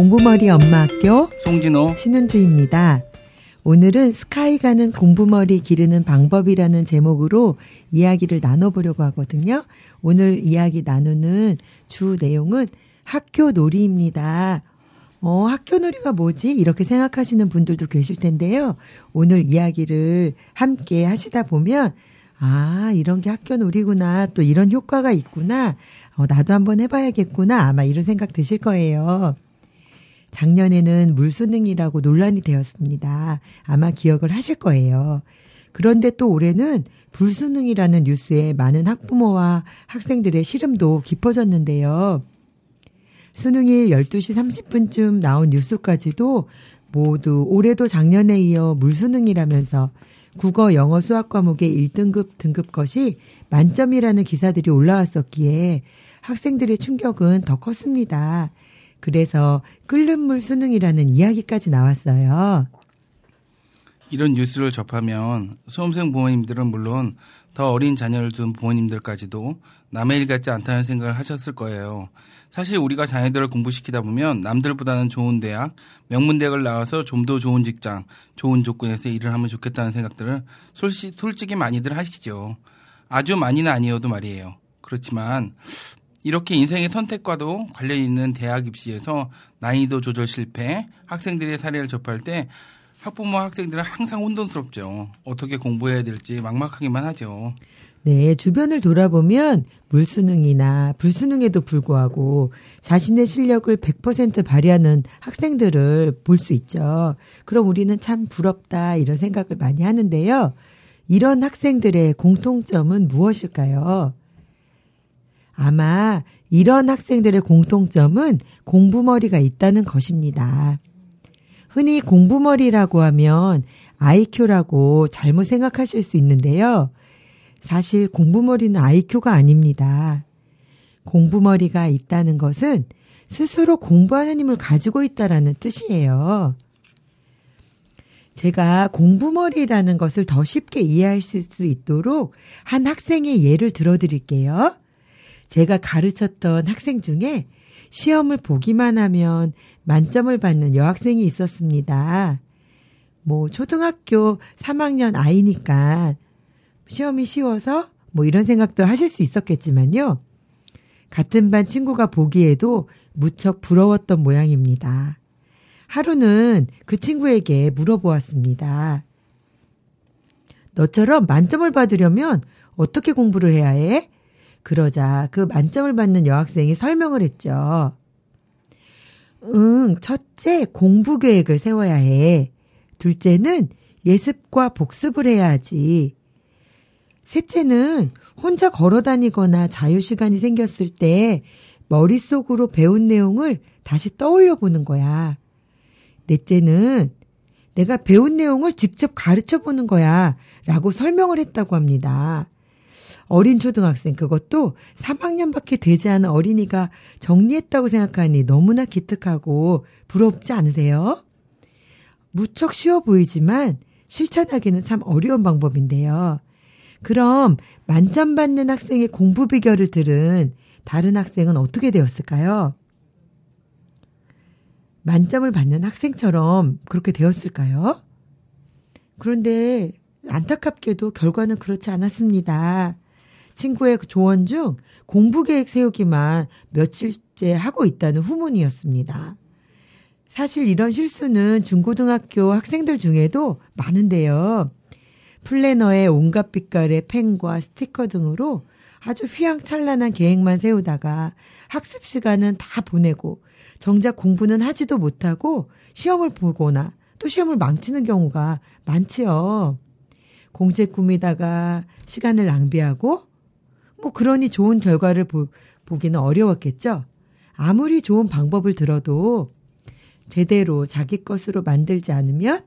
공부머리 엄마학교 송진호 신은주입니다. 오늘은 스카이 가는 공부머리 기르는 방법이라는 제목으로 이야기를 나눠보려고 하거든요. 오늘 이야기 나누는 주 내용은 학교 놀이입니다. 어, 학교 놀이가 뭐지? 이렇게 생각하시는 분들도 계실 텐데요. 오늘 이야기를 함께 하시다 보면 아, 이런 게 학교 놀이구나. 또 이런 효과가 있구나. 어, 나도 한번 해봐야겠구나. 아마 이런 생각 드실 거예요. 작년에는 물수능이라고 논란이 되었습니다. 아마 기억을 하실 거예요. 그런데 또 올해는 불수능이라는 뉴스에 많은 학부모와 학생들의 시름도 깊어졌는데요. 수능일 12시 30분쯤 나온 뉴스까지도 모두 올해도 작년에 이어 물수능이라면서 국어, 영어, 수학 과목의 1등급 등급 것이 만점이라는 기사들이 올라왔었기에 학생들의 충격은 더 컸습니다. 그래서 끓는 물 수능이라는 이야기까지 나왔어요. 이런 뉴스를 접하면 수험생 부모님들은 물론 더 어린 자녀를 둔 부모님들까지도 남의 일 같지 않다는 생각을 하셨을 거예요. 사실 우리가 자녀들을 공부시키다 보면 남들보다는 좋은 대학, 명문대학을 나와서 좀 더 좋은 직장, 좋은 조건에서 일을 하면 좋겠다는 생각들을 솔직, 솔직히 많이들 하시죠. 아주 많이는 아니어도 말이에요. 그렇지만 이렇게 인생의 선택과도 관련 있는 대학 입시에서 난이도 조절 실패, 학생들의 사례를 접할 때 학부모 학생들은 항상 혼돈스럽죠. 어떻게 공부해야 될지 막막하기만 하죠. 네, 주변을 돌아보면 물수능이나 불수능에도 불구하고 자신의 실력을 100% 발휘하는 학생들을 볼 수 있죠. 그럼 우리는 참 부럽다 이런 생각을 많이 하는데요. 이런 학생들의 공통점은 무엇일까요? 아마 이런 학생들의 공통점은 공부머리가 있다는 것입니다. 흔히 공부머리라고 하면 IQ라고 잘못 생각하실 수 있는데요. 사실 공부머리는 IQ가 아닙니다. 공부머리가 있다는 것은 스스로 공부하는 힘을 가지고 있다라는 뜻이에요. 제가 공부머리라는 것을 더 쉽게 이해하실 수 있도록 한 학생의 예를 들어 드릴게요. 제가 가르쳤던 학생 중에 시험을 보기만 하면 만점을 받는 여학생이 있었습니다. 뭐, 초등학교 3학년 아이니까 시험이 쉬워서 뭐 이런 생각도 하실 수 있었겠지만요. 같은 반 친구가 보기에도 무척 부러웠던 모양입니다. 하루는 그 친구에게 물어보았습니다. 너처럼 만점을 받으려면 어떻게 공부를 해야 해? 그러자 그 만점을 받는 여학생이 설명을 했죠. 응, 첫째, 공부 계획을 세워야 해. 둘째는 예습과 복습을 해야 하지. 셋째는 혼자 걸어 다니거나 자유시간이 생겼을 때 머릿속으로 배운 내용을 다시 떠올려 보는 거야. 넷째는 내가 배운 내용을 직접 가르쳐 보는 거야. 라고 설명을 했다고 합니다. 어린 초등학생 그것도 3학년밖에 되지 않은 어린이가 정리했다고 생각하니 너무나 기특하고 부럽지 않으세요? 무척 쉬워 보이지만 실천하기는 참 어려운 방법인데요. 그럼 만점 받는 학생의 공부 비결을 들은 다른 학생은 어떻게 되었을까요? 만점을 받는 학생처럼 그렇게 되었을까요? 그런데 안타깝게도 결과는 그렇지 않았습니다. 친구의 조언 중 공부 계획 세우기만 며칠째 하고 있다는 후문이었습니다. 사실 이런 실수는 중고등학교 학생들 중에도 많은데요. 플래너에 온갖 빛깔의 펜과 스티커 등으로 아주 휘황찬란한 계획만 세우다가 학습 시간은 다 보내고 정작 공부는 하지도 못하고 시험을 보거나 또 시험을 망치는 경우가 많지요. 공책 꾸미다가 시간을 낭비하고 뭐 그러니 좋은 결과를 보, 보기는 어려웠겠죠. 아무리 좋은 방법을 들어도 제대로 자기 것으로 만들지 않으면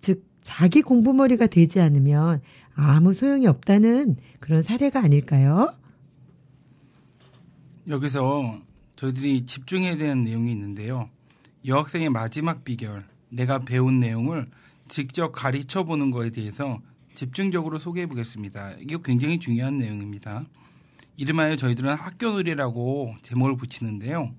즉 자기 공부머리가 되지 않으면 아무 소용이 없다는 그런 사례가 아닐까요? 여기서 저희들이 집중해야 되는 내용이 있는데요. 여학생의 마지막 비결, 내가 배운 내용을 직접 가르쳐 보는 거에 대해서 집중적으로 소개해 보겠습니다. 이게 굉장히 중요한 내용입니다. 이름하여 저희들은 학교놀이라고 제목을 붙이는데요.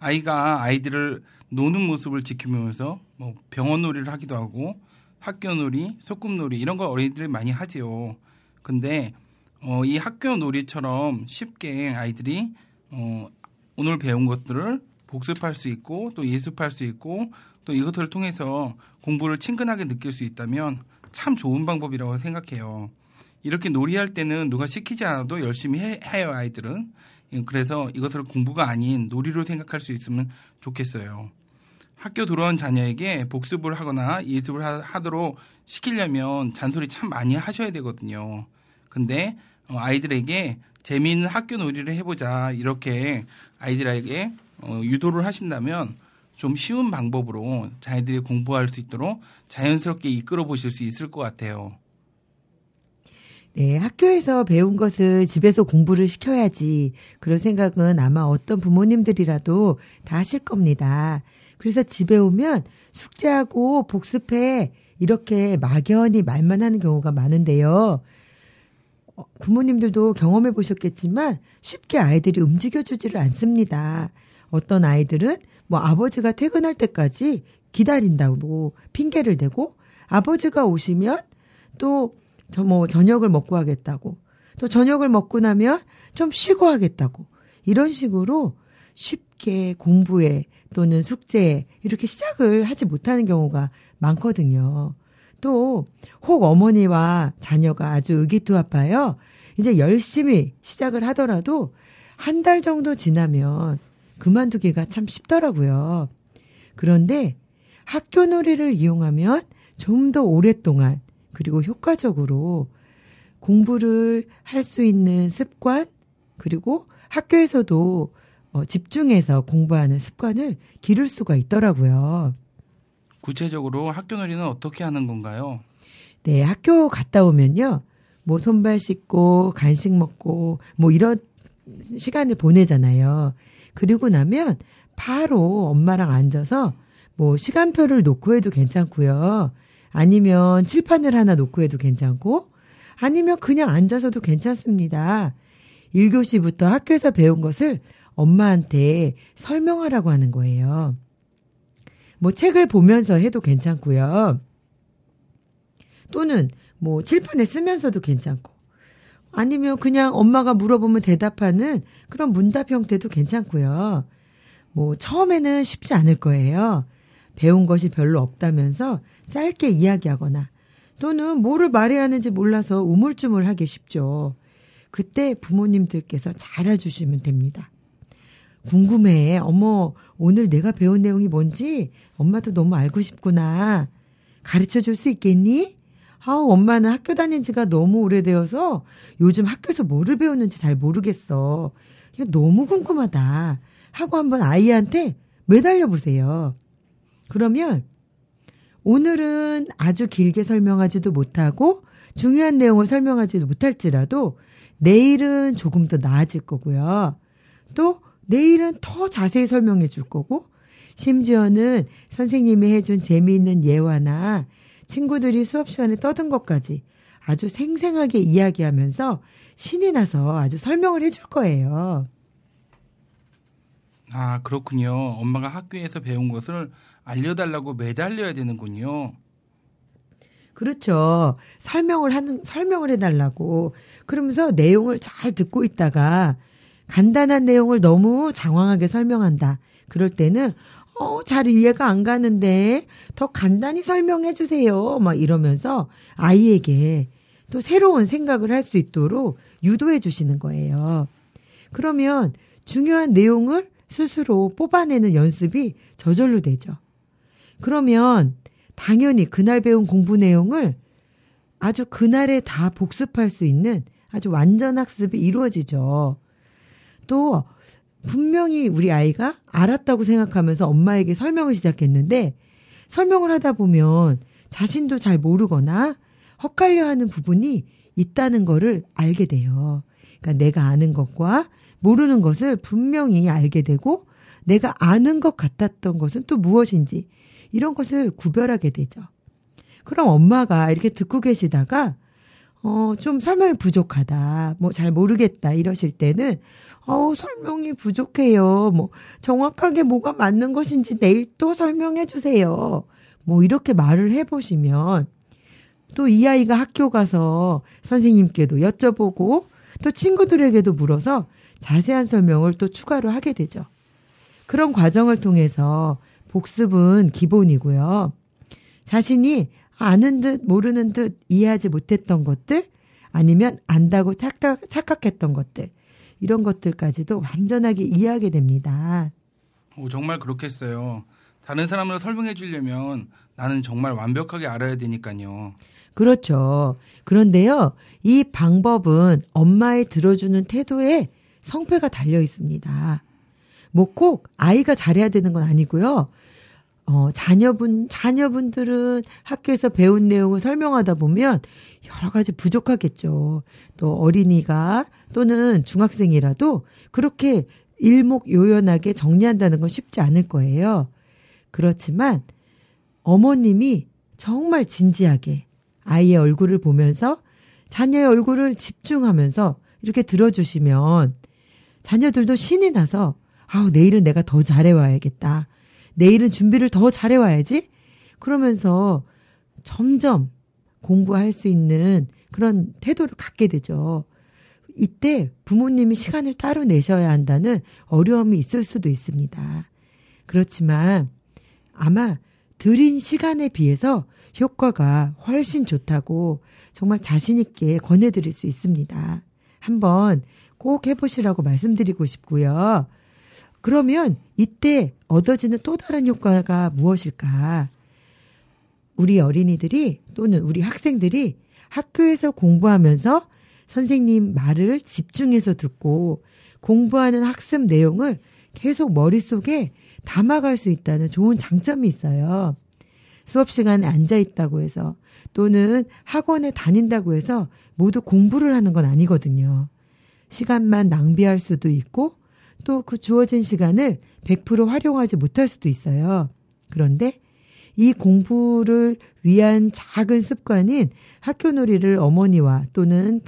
아이가 아이들을 노는 모습을 지키면서 뭐 병원 놀이를 하기도 하고 학교 놀이, 소꿉 놀이 이런 걸 어린이들이 많이 하지요. 근데 어, 이 학교 놀이처럼 쉽게 아이들이 어, 오늘 배운 것들을 복습할 수 있고 또 예습할 수 있고 또 이것들을 통해서 공부를 친근하게 느낄 수 있다면 참 좋은 방법이라고 생각해요. 이렇게 놀이할 때는 누가 시키지 않아도 열심히 해, 해요 아이들은. 그래서 이것을 공부가 아닌 놀이로 생각할 수 있으면 좋겠어요. 학교 들어온 자녀에게 복습을 하거나 예습을 하도록 시키려면 잔소리 참 많이 하셔야 되거든요. 근데 어, 아이들에게 재미있는 학교 놀이를 해보자 이렇게 아이들에게 어, 유도를 하신다면 좀 쉬운 방법으로 자녀들이 공부할 수 있도록 자연스럽게 이끌어 보실 수 있을 것 같아요. 네, 학교에서 배운 것을 집에서 공부를 시켜야지. 그런 생각은 아마 어떤 부모님들이라도 다 하실 겁니다. 그래서 집에 오면 숙제하고 복습해. 이렇게 막연히 말만 하는 경우가 많은데요. 어, 부모님들도 경험해 보셨겠지만 쉽게 아이들이 움직여주지를 않습니다. 어떤 아이들은 뭐 아버지가 퇴근할 때까지 기다린다고 핑계를 대고 아버지가 오시면 또 저 뭐 저녁을 먹고 하겠다고 또 저녁을 먹고 나면 좀 쉬고 하겠다고 이런 식으로 쉽게 공부에 또는 숙제에 이렇게 시작을 하지 못하는 경우가 많거든요. 또 혹 어머니와 자녀가 아주 의기투합하여 이제 열심히 시작을 하더라도 한 달 정도 지나면 그만두기가 참 쉽더라고요. 그런데 학교 놀이를 이용하면 좀 더 오랫동안 그리고 효과적으로 공부를 할 수 있는 습관 그리고 학교에서도 어, 집중해서 공부하는 습관을 기를 수가 있더라고요. 구체적으로 학교 놀이는 어떻게 하는 건가요? 네, 학교 갔다 오면요. 뭐 손발 씻고 간식 먹고 뭐 이런 시간을 보내잖아요. 그리고 나면 바로 엄마랑 앉아서 뭐 시간표를 놓고 해도 괜찮고요. 아니면 칠판을 하나 놓고 해도 괜찮고 아니면 그냥 앉아서도 괜찮습니다. 1교시부터 학교에서 배운 것을 엄마한테 설명하라고 하는 거예요. 뭐 책을 보면서 해도 괜찮고요. 또는 뭐 칠판에 쓰면서도 괜찮고 아니면 그냥 엄마가 물어보면 대답하는 그런 문답 형태도 괜찮고요. 뭐 처음에는 쉽지 않을 거예요. 배운 것이 별로 없다면서 짧게 이야기하거나 또는 뭐를 말해야 하는지 몰라서 우물쭈물 하기 쉽죠. 그때 부모님들께서 잘 해주시면 됩니다. 궁금해. 어머, 오늘 내가 배운 내용이 뭔지 엄마도 너무 알고 싶구나. 가르쳐 줄 수 있겠니? 아우, 엄마는 학교 다닌 지가 너무 오래되어서 요즘 학교에서 뭐를 배웠는지 잘 모르겠어. 너무 궁금하다. 하고 한번 아이한테 매달려 보세요. 그러면 오늘은 아주 길게 설명하지도 못하고 중요한 내용을 설명하지도 못할지라도 내일은 조금 더 나아질 거고요. 또 내일은 더 자세히 설명해 줄 거고 심지어는 선생님이 해준 재미있는 예화나 친구들이 수업 시간에 떠든 것까지 아주 생생하게 이야기하면서 신이 나서 아주 설명을 해줄 거예요. 아, 그렇군요. 엄마가 학교에서 배운 것을 알려달라고 매달려야 되는군요. 그렇죠. 설명을 하는, 설명을 해달라고. 그러면서 내용을 잘 듣고 있다가 간단한 내용을 너무 장황하게 설명한다. 그럴 때는 어, 잘 이해가 안 가는데 더 간단히 설명해 주세요. 막 이러면서 아이에게 또 새로운 생각을 할 수 있도록 유도해 주시는 거예요. 그러면 중요한 내용을 스스로 뽑아내는 연습이 저절로 되죠. 그러면 당연히 그날 배운 공부 내용을 아주 그날에 다 복습할 수 있는 아주 완전 학습이 이루어지죠. 또 분명히 우리 아이가 알았다고 생각하면서 엄마에게 설명을 시작했는데 설명을 하다 보면 자신도 잘 모르거나 헛갈려 하는 부분이 있다는 거를 알게 돼요. 그러니까 내가 아는 것과 모르는 것을 분명히 알게 되고 내가 아는 것 같았던 것은 또 무엇인지 이런 것을 구별하게 되죠. 그럼 엄마가 이렇게 듣고 계시다가 어, 좀 설명이 부족하다. 뭐 잘 모르겠다. 이러실 때는 어우, 설명이 부족해요. 뭐 정확하게 뭐가 맞는 것인지 내일 또 설명해 주세요. 뭐 이렇게 말을 해 보시면 또 이 아이가 학교 가서 선생님께도 여쭤보고 또 친구들에게도 물어서 자세한 설명을 또 추가로 하게 되죠. 그런 과정을 통해서 복습은 기본이고요. 자신이 아는 듯 모르는 듯 이해하지 못했던 것들 아니면 안다고 착각, 착각했던 것들 이런 것들까지도 완전하게 이해하게 됩니다. 오, 정말 그렇겠어요. 다른 사람을 설명해 주려면 나는 정말 완벽하게 알아야 되니까요. 그렇죠. 그런데요, 이 방법은 엄마의 들어주는 태도에 성패가 달려 있습니다. 뭐 꼭 아이가 잘해야 되는 건 아니고요. 어, 자녀분, 자녀분들은 학교에서 배운 내용을 설명하다 보면 여러 가지 부족하겠죠. 또 어린이가 또는 중학생이라도 그렇게 일목요연하게 정리한다는 건 쉽지 않을 거예요. 그렇지만 어머님이 정말 진지하게 아이의 얼굴을 보면서 자녀의 얼굴을 집중하면서 이렇게 들어주시면 자녀들도 신이 나서 아우, 내일은 내가 더 잘해와야겠다. 내일은 준비를 더 잘해와야지. 그러면서 점점 공부할 수 있는 그런 태도를 갖게 되죠. 이때 부모님이 시간을 따로 내셔야 한다는 어려움이 있을 수도 있습니다. 그렇지만 아마 들인 시간에 비해서 효과가 훨씬 좋다고 정말 자신있게 권해드릴 수 있습니다. 한번 꼭 해보시라고 말씀드리고 싶고요. 그러면 이때 얻어지는 또 다른 효과가 무엇일까? 우리 어린이들이 또는 우리 학생들이 학교에서 공부하면서 선생님 말을 집중해서 듣고 공부하는 학습 내용을 계속 머릿속에 담아갈 수 있다는 좋은 장점이 있어요. 수업 시간에 앉아 있다고 해서 또는 학원에 다닌다고 해서 모두 공부를 하는 건 아니거든요. 시간만 낭비할 수도 있고 또 그 주어진 시간을 100% 활용하지 못할 수도 있어요. 그런데 이 공부를 위한 작은 습관인 학교 놀이를 어머니와 또는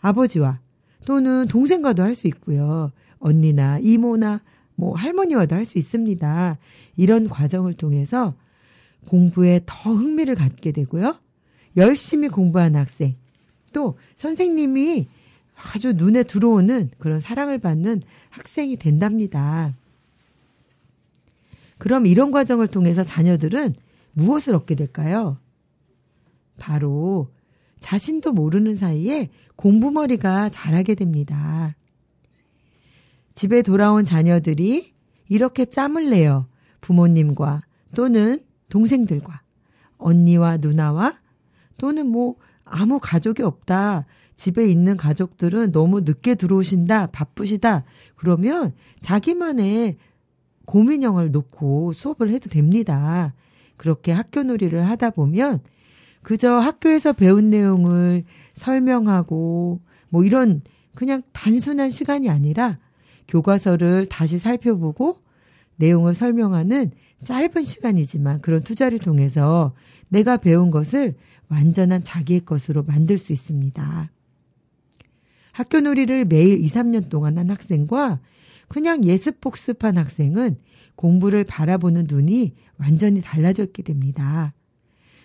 아버지와 또는 동생과도 할 수 있고요. 언니나 이모나 뭐 할머니와도 할 수 있습니다. 이런 과정을 통해서 공부에 더 흥미를 갖게 되고요. 열심히 공부한 학생, 또 선생님이 아주 눈에 들어오는 그런 사랑을 받는 학생이 된답니다. 그럼 이런 과정을 통해서 자녀들은 무엇을 얻게 될까요? 바로 자신도 모르는 사이에 공부머리가 자라게 됩니다. 집에 돌아온 자녀들이 이렇게 짬을 내어 부모님과 또는 동생들과 언니와 누나와 또는 뭐 아무 가족이 없다. 집에 있는 가족들은 너무 늦게 들어오신다, 바쁘시다. 그러면 자기만의 고민형을 놓고 수업을 해도 됩니다. 그렇게 학교 놀이를 하다 보면 그저 학교에서 배운 내용을 설명하고 뭐 이런 그냥 단순한 시간이 아니라 교과서를 다시 살펴보고 내용을 설명하는 짧은 시간이지만 그런 투자를 통해서 내가 배운 것을 완전한 자기의 것으로 만들 수 있습니다. 학교 놀이를 매일 2, 3년 동안 한 학생과 그냥 예습 복습한 학생은 공부를 바라보는 눈이 완전히 달라졌게 됩니다.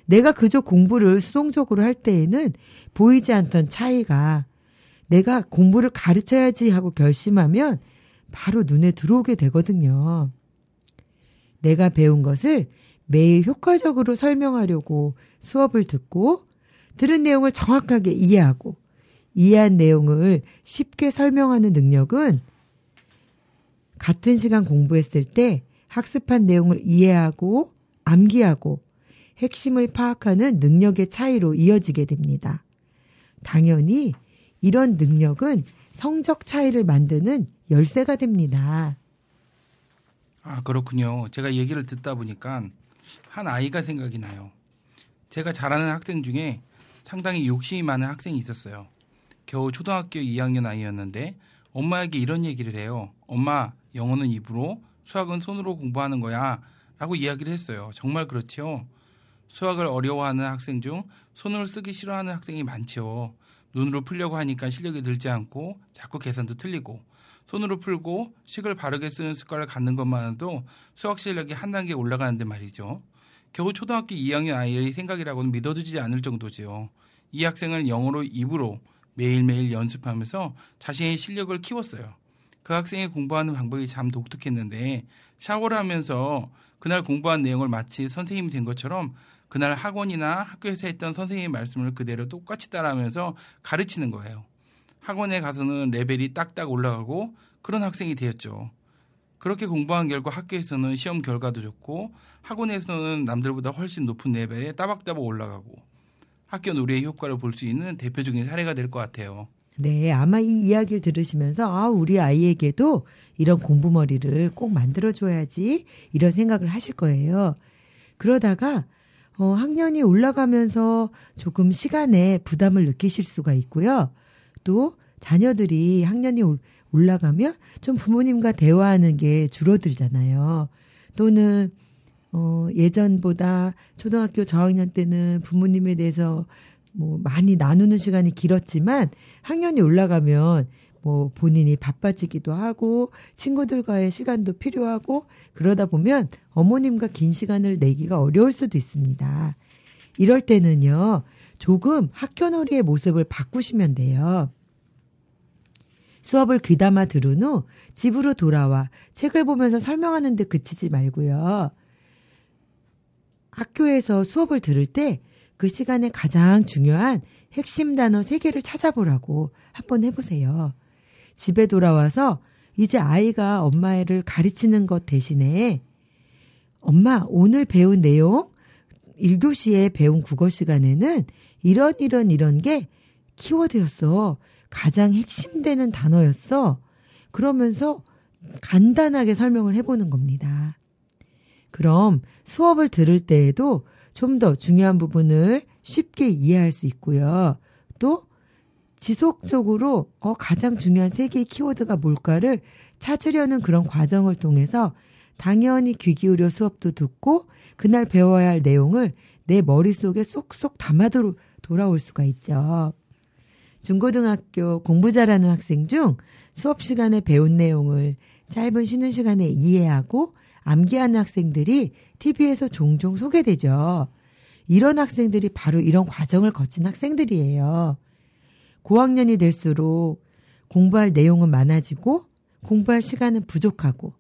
내가 그저 공부를 수동적으로 할 때에는 보이지 않던 차이가 내가 공부를 가르쳐야지 하고 결심하면 바로 눈에 들어오게 되거든요. 내가 배운 것을 매일 효과적으로 설명하려고 수업을 듣고 들은 내용을 정확하게 이해하고 이해한 내용을 쉽게 설명하는 능력은 같은 시간 공부했을 때 학습한 내용을 이해하고 암기하고 핵심을 파악하는 능력의 차이로 이어지게 됩니다. 당연히 이런 능력은 성적 차이를 만드는 열쇠가 됩니다. 아, 그렇군요. 제가 얘기를 듣다 보니까 한 아이가 생각이 나요. 제가 잘하는 학생 중에 상당히 욕심이 많은 학생이 있었어요. 겨우 초등학교 2학년 아이였는데 엄마에게 이런 얘기를 해요. 엄마, 영어는 입으로, 수학은 손으로 공부하는 거야. 라고 이야기를 했어요. 정말 그렇죠. 수학을 어려워하는 학생 중 손을 쓰기 싫어하는 학생이 많죠. 눈으로 풀려고 하니까 실력이 늘지 않고 자꾸 계산도 틀리고 손으로 풀고 식을 바르게 쓰는 습관을 갖는 것만으로도 수학 실력이 한 단계 올라가는데 말이죠. 겨우 초등학교 2학년 아이의 생각이라고는 믿어지지 않을 정도지요. 이 학생은 영어로 입으로 매일매일 연습하면서 자신의 실력을 키웠어요. 그 학생이 공부하는 방법이 참 독특했는데 샤워를 하면서 그날 공부한 내용을 마치 선생님이 된 것처럼 그날 학원이나 학교에서 했던 선생님의 말씀을 그대로 똑같이 따라하면서 가르치는 거예요. 학원에 가서는 레벨이 딱딱 올라가고 그런 학생이 되었죠. 그렇게 공부한 결과 학교에서는 시험 결과도 좋고 학원에서는 남들보다 훨씬 높은 레벨에 따박따박 올라가고 학교 놀이의 효과를 볼 수 있는 대표적인 사례가 될 것 같아요. 네, 아마 이 이야기를 들으시면서 아, 우리 아이에게도 이런 공부머리를 꼭 만들어 줘야지 이런 생각을 하실 거예요. 그러다가 어, 학년이 올라가면서 조금 시간에 부담을 느끼실 수가 있고요. 또 자녀들이 학년이 올라가면 좀 부모님과 대화하는 게 줄어들잖아요. 또는 어, 예전보다 초등학교 저학년 때는 부모님에 대해서 뭐 많이 나누는 시간이 길었지만 학년이 올라가면 뭐 본인이 바빠지기도 하고 친구들과의 시간도 필요하고 그러다 보면 어머님과 긴 시간을 내기가 어려울 수도 있습니다. 이럴 때는요, 조금 학교놀이의 모습을 바꾸시면 돼요. 수업을 귀담아 들은 후 집으로 돌아와 책을 보면서 설명하는 데 그치지 말고요. 학교에서 수업을 들을 때 그 시간에 가장 중요한 핵심 단어 3개를 찾아보라고 한번 해보세요. 집에 돌아와서 이제 아이가 엄마를 가르치는 것 대신에 엄마, 오늘 배운 내용, 1교시에 배운 국어 시간에는 이런, 이런, 이런 게 키워드였어. 가장 핵심되는 단어였어. 그러면서 간단하게 설명을 해보는 겁니다. 그럼 수업을 들을 때에도 좀 더 중요한 부분을 쉽게 이해할 수 있고요. 또 지속적으로 어, 가장 중요한 세 개의 키워드가 뭘까를 찾으려는 그런 과정을 통해서 당연히 귀 기울여 수업도 듣고 그날 배워야 할 내용을 내 머릿속에 쏙쏙 담아도 돌아올 수가 있죠. 중고등학교 공부 잘하는 학생 중 수업 시간에 배운 내용을 짧은 쉬는 시간에 이해하고 암기하는 학생들이 TV에서 종종 소개되죠. 이런 학생들이 바로 이런 과정을 거친 학생들이에요. 고학년이 될수록 공부할 내용은 많아지고 공부할 시간은 부족하고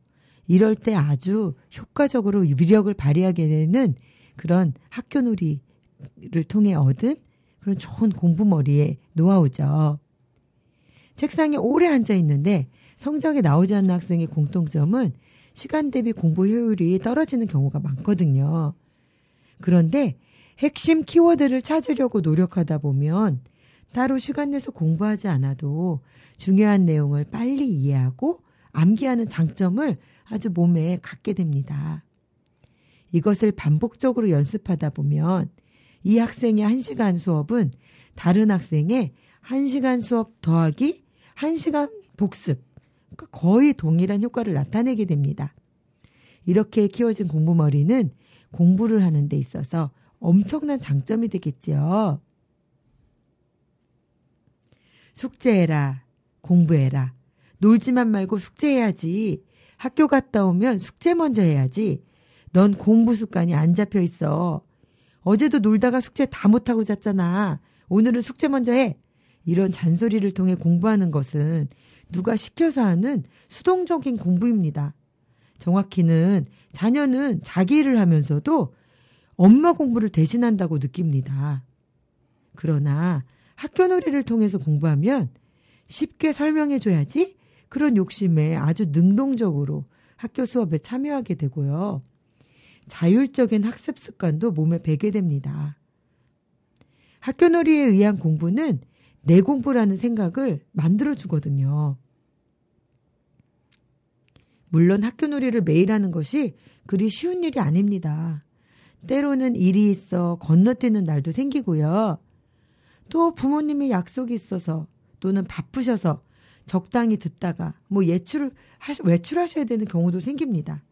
이럴 때 아주 효과적으로 위력을 발휘하게 되는 그런 학교놀이를 통해 얻은 그런 좋은 공부머리의 노하우죠. 책상에 오래 앉아 있는데 성적이 나오지 않는 학생의 공통점은 시간 대비 공부 효율이 떨어지는 경우가 많거든요. 그런데 핵심 키워드를 찾으려고 노력하다 보면 따로 시간 내서 공부하지 않아도 중요한 내용을 빨리 이해하고 암기하는 장점을 아주 몸에 갖게 됩니다. 이것을 반복적으로 연습하다 보면 이 학생의 1시간 수업은 다른 학생의 1시간 수업 더하기 1시간 복습, 거의 동일한 효과를 나타내게 됩니다. 이렇게 키워진 공부머리는 공부를 하는 데 있어서 엄청난 장점이 되겠지요. 숙제해라, 공부해라. 놀지만 말고 숙제해야지. 학교 갔다 오면 숙제 먼저 해야지. 넌 공부 습관이 안 잡혀 있어. 어제도 놀다가 숙제 다 못하고 잤잖아. 오늘은 숙제 먼저 해. 이런 잔소리를 통해 공부하는 것은 누가 시켜서 하는 수동적인 공부입니다. 정확히는 자녀는 자기 일을 하면서도 엄마 공부를 대신한다고 느낍니다. 그러나 학교 놀이를 통해서 공부하면 쉽게 설명해줘야지 그런 욕심에 아주 능동적으로 학교 수업에 참여하게 되고요. 자율적인 학습 습관도 몸에 배게 됩니다. 학교 놀이에 의한 공부는 내 공부라는 생각을 만들어 주거든요. 물론 학교 놀이를 매일 하는 것이 그리 쉬운 일이 아닙니다. 때로는 일이 있어 건너뛰는 날도 생기고요. 또 부모님의 약속이 있어서 또는 바쁘셔서 적당히 듣다가 뭐 예출을 외출하셔야 되는 경우도 생깁니다.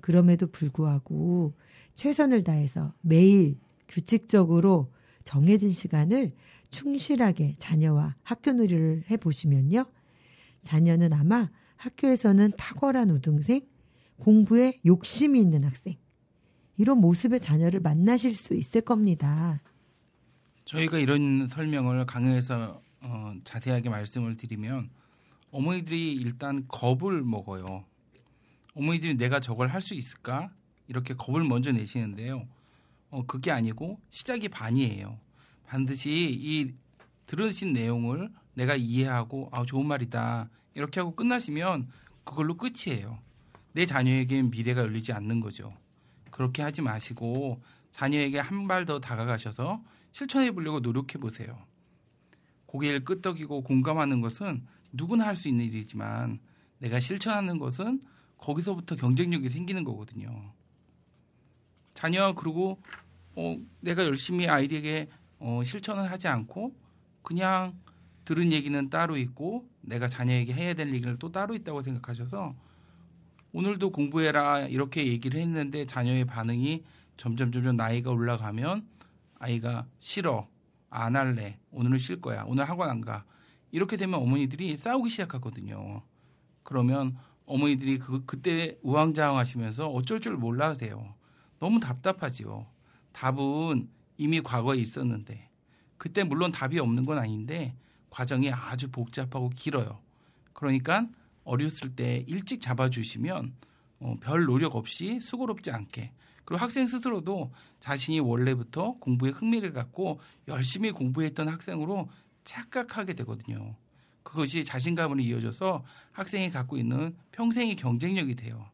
그럼에도 불구하고 최선을 다해서 매일 규칙적으로 정해진 시간을 충실하게 자녀와 학교 놀이를 해보시면요. 자녀는 아마 학교에서는 탁월한 우등생, 공부에 욕심이 있는 학생, 이런 모습의 자녀를 만나실 수 있을 겁니다. 저희가 이런 설명을 강의에서 어, 자세하게 말씀을 드리면 어머니들이 일단 겁을 먹어요. 어머니들이 내가 저걸 할 수 있을까? 이렇게 겁을 먼저 내시는데요. 어, 그게 아니고 시작이 반이에요. 반드시 이 들으신 내용을 내가 이해하고 아 좋은 말이다 이렇게 하고 끝나시면 그걸로 끝이에요. 내 자녀에겐 미래가 열리지 않는 거죠. 그렇게 하지 마시고 자녀에게 한 발 더 다가가셔서 실천해 보려고 노력해 보세요. 고개를 끄덕이고 공감하는 것은 누구나 할 수 있는 일이지만 내가 실천하는 것은 거기서부터 경쟁력이 생기는 거거든요. 자녀 그리고 어, 내가 열심히 아이에게 어, 실천을 하지 않고 그냥 들은 얘기는 따로 있고 내가 자녀에게 해야 될 얘기를 또 따로 있다고 생각하셔서 오늘도 공부해라 이렇게 얘기를 했는데 자녀의 반응이 점점 점점 나이가 올라가면 아이가 싫어 안 할래 오늘은 쉴 거야 오늘 학원 안 가 이렇게 되면 어머니들이 싸우기 시작하거든요. 그러면 어머니들이 그 그때 우왕좌왕하시면서 어쩔 줄 몰라 하세요. 너무 답답하지요. 답은 이미 과거에 있었는데 그때 물론 답이 없는 건 아닌데 과정이 아주 복잡하고 길어요. 그러니까 어렸을 때 일찍 잡아주시면 어, 별 노력 없이 수고롭지 않게 그리고 학생 스스로도 자신이 원래부터 공부에 흥미를 갖고 열심히 공부했던 학생으로 착각하게 되거든요. 그것이 자신감으로 이어져서 학생이 갖고 있는 평생의 경쟁력이 돼요.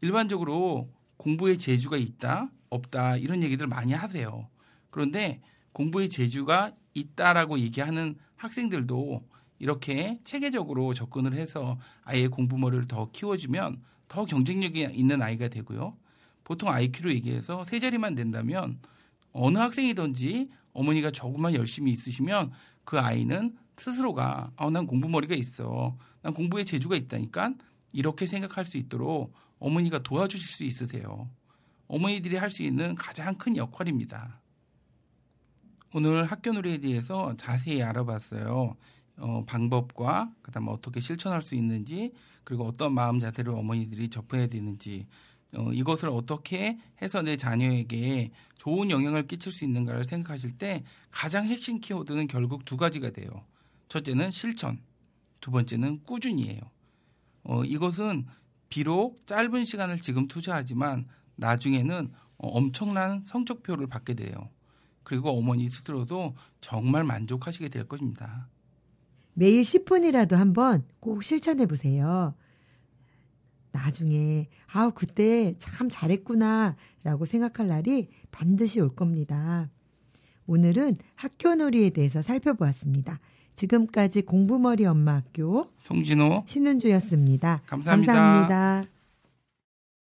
일반적으로 공부에 재주가 있다, 없다, 이런 얘기들 많이 하세요. 그런데 공부에 재주가 있다라고 얘기하는 학생들도 이렇게 체계적으로 접근을 해서 아이의 공부머리를 더 키워주면 더 경쟁력이 있는 아이가 되고요. 보통 IQ로 얘기해서 세 자리만 된다면 어느 학생이든지 어머니가 조금만 열심히 있으시면 그 아이는 스스로가 아, 난 공부머리가 있어. 난 공부에 재주가 있다니까 이렇게 생각할 수 있도록 어머니가 도와주실 수 있으세요. 어머니들이 할 수 있는 가장 큰 역할입니다. 오늘 학교 놀이에 대해서 자세히 알아봤어요. 어, 방법과 그다음 어떻게 실천할 수 있는지 그리고 어떤 마음 자세를 어머니들이 접해야 되는지 어, 이것을 어떻게 해서 내 자녀에게 좋은 영향을 끼칠 수 있는가를 생각하실 때 가장 핵심 키워드는 결국 두 가지가 돼요. 첫째는 실천, 두 번째는 꾸준히예요. 어, 이것은 비록 짧은 시간을 지금 투자하지만 나중에는 어, 엄청난 성적표를 받게 돼요. 그리고 어머니 스스로도 정말 만족하시게 될 것입니다. 매일 10분이라도 한번 꼭 실천해 보세요. 나중에, 아우, 그때 참 잘했구나, 라고 생각할 날이 반드시 올 겁니다. 오늘은 학교 놀이에 대해서 살펴보았습니다. 지금까지 공부머리 엄마 학교 송진호 신은주였습니다 감사합니다. 감사합니다.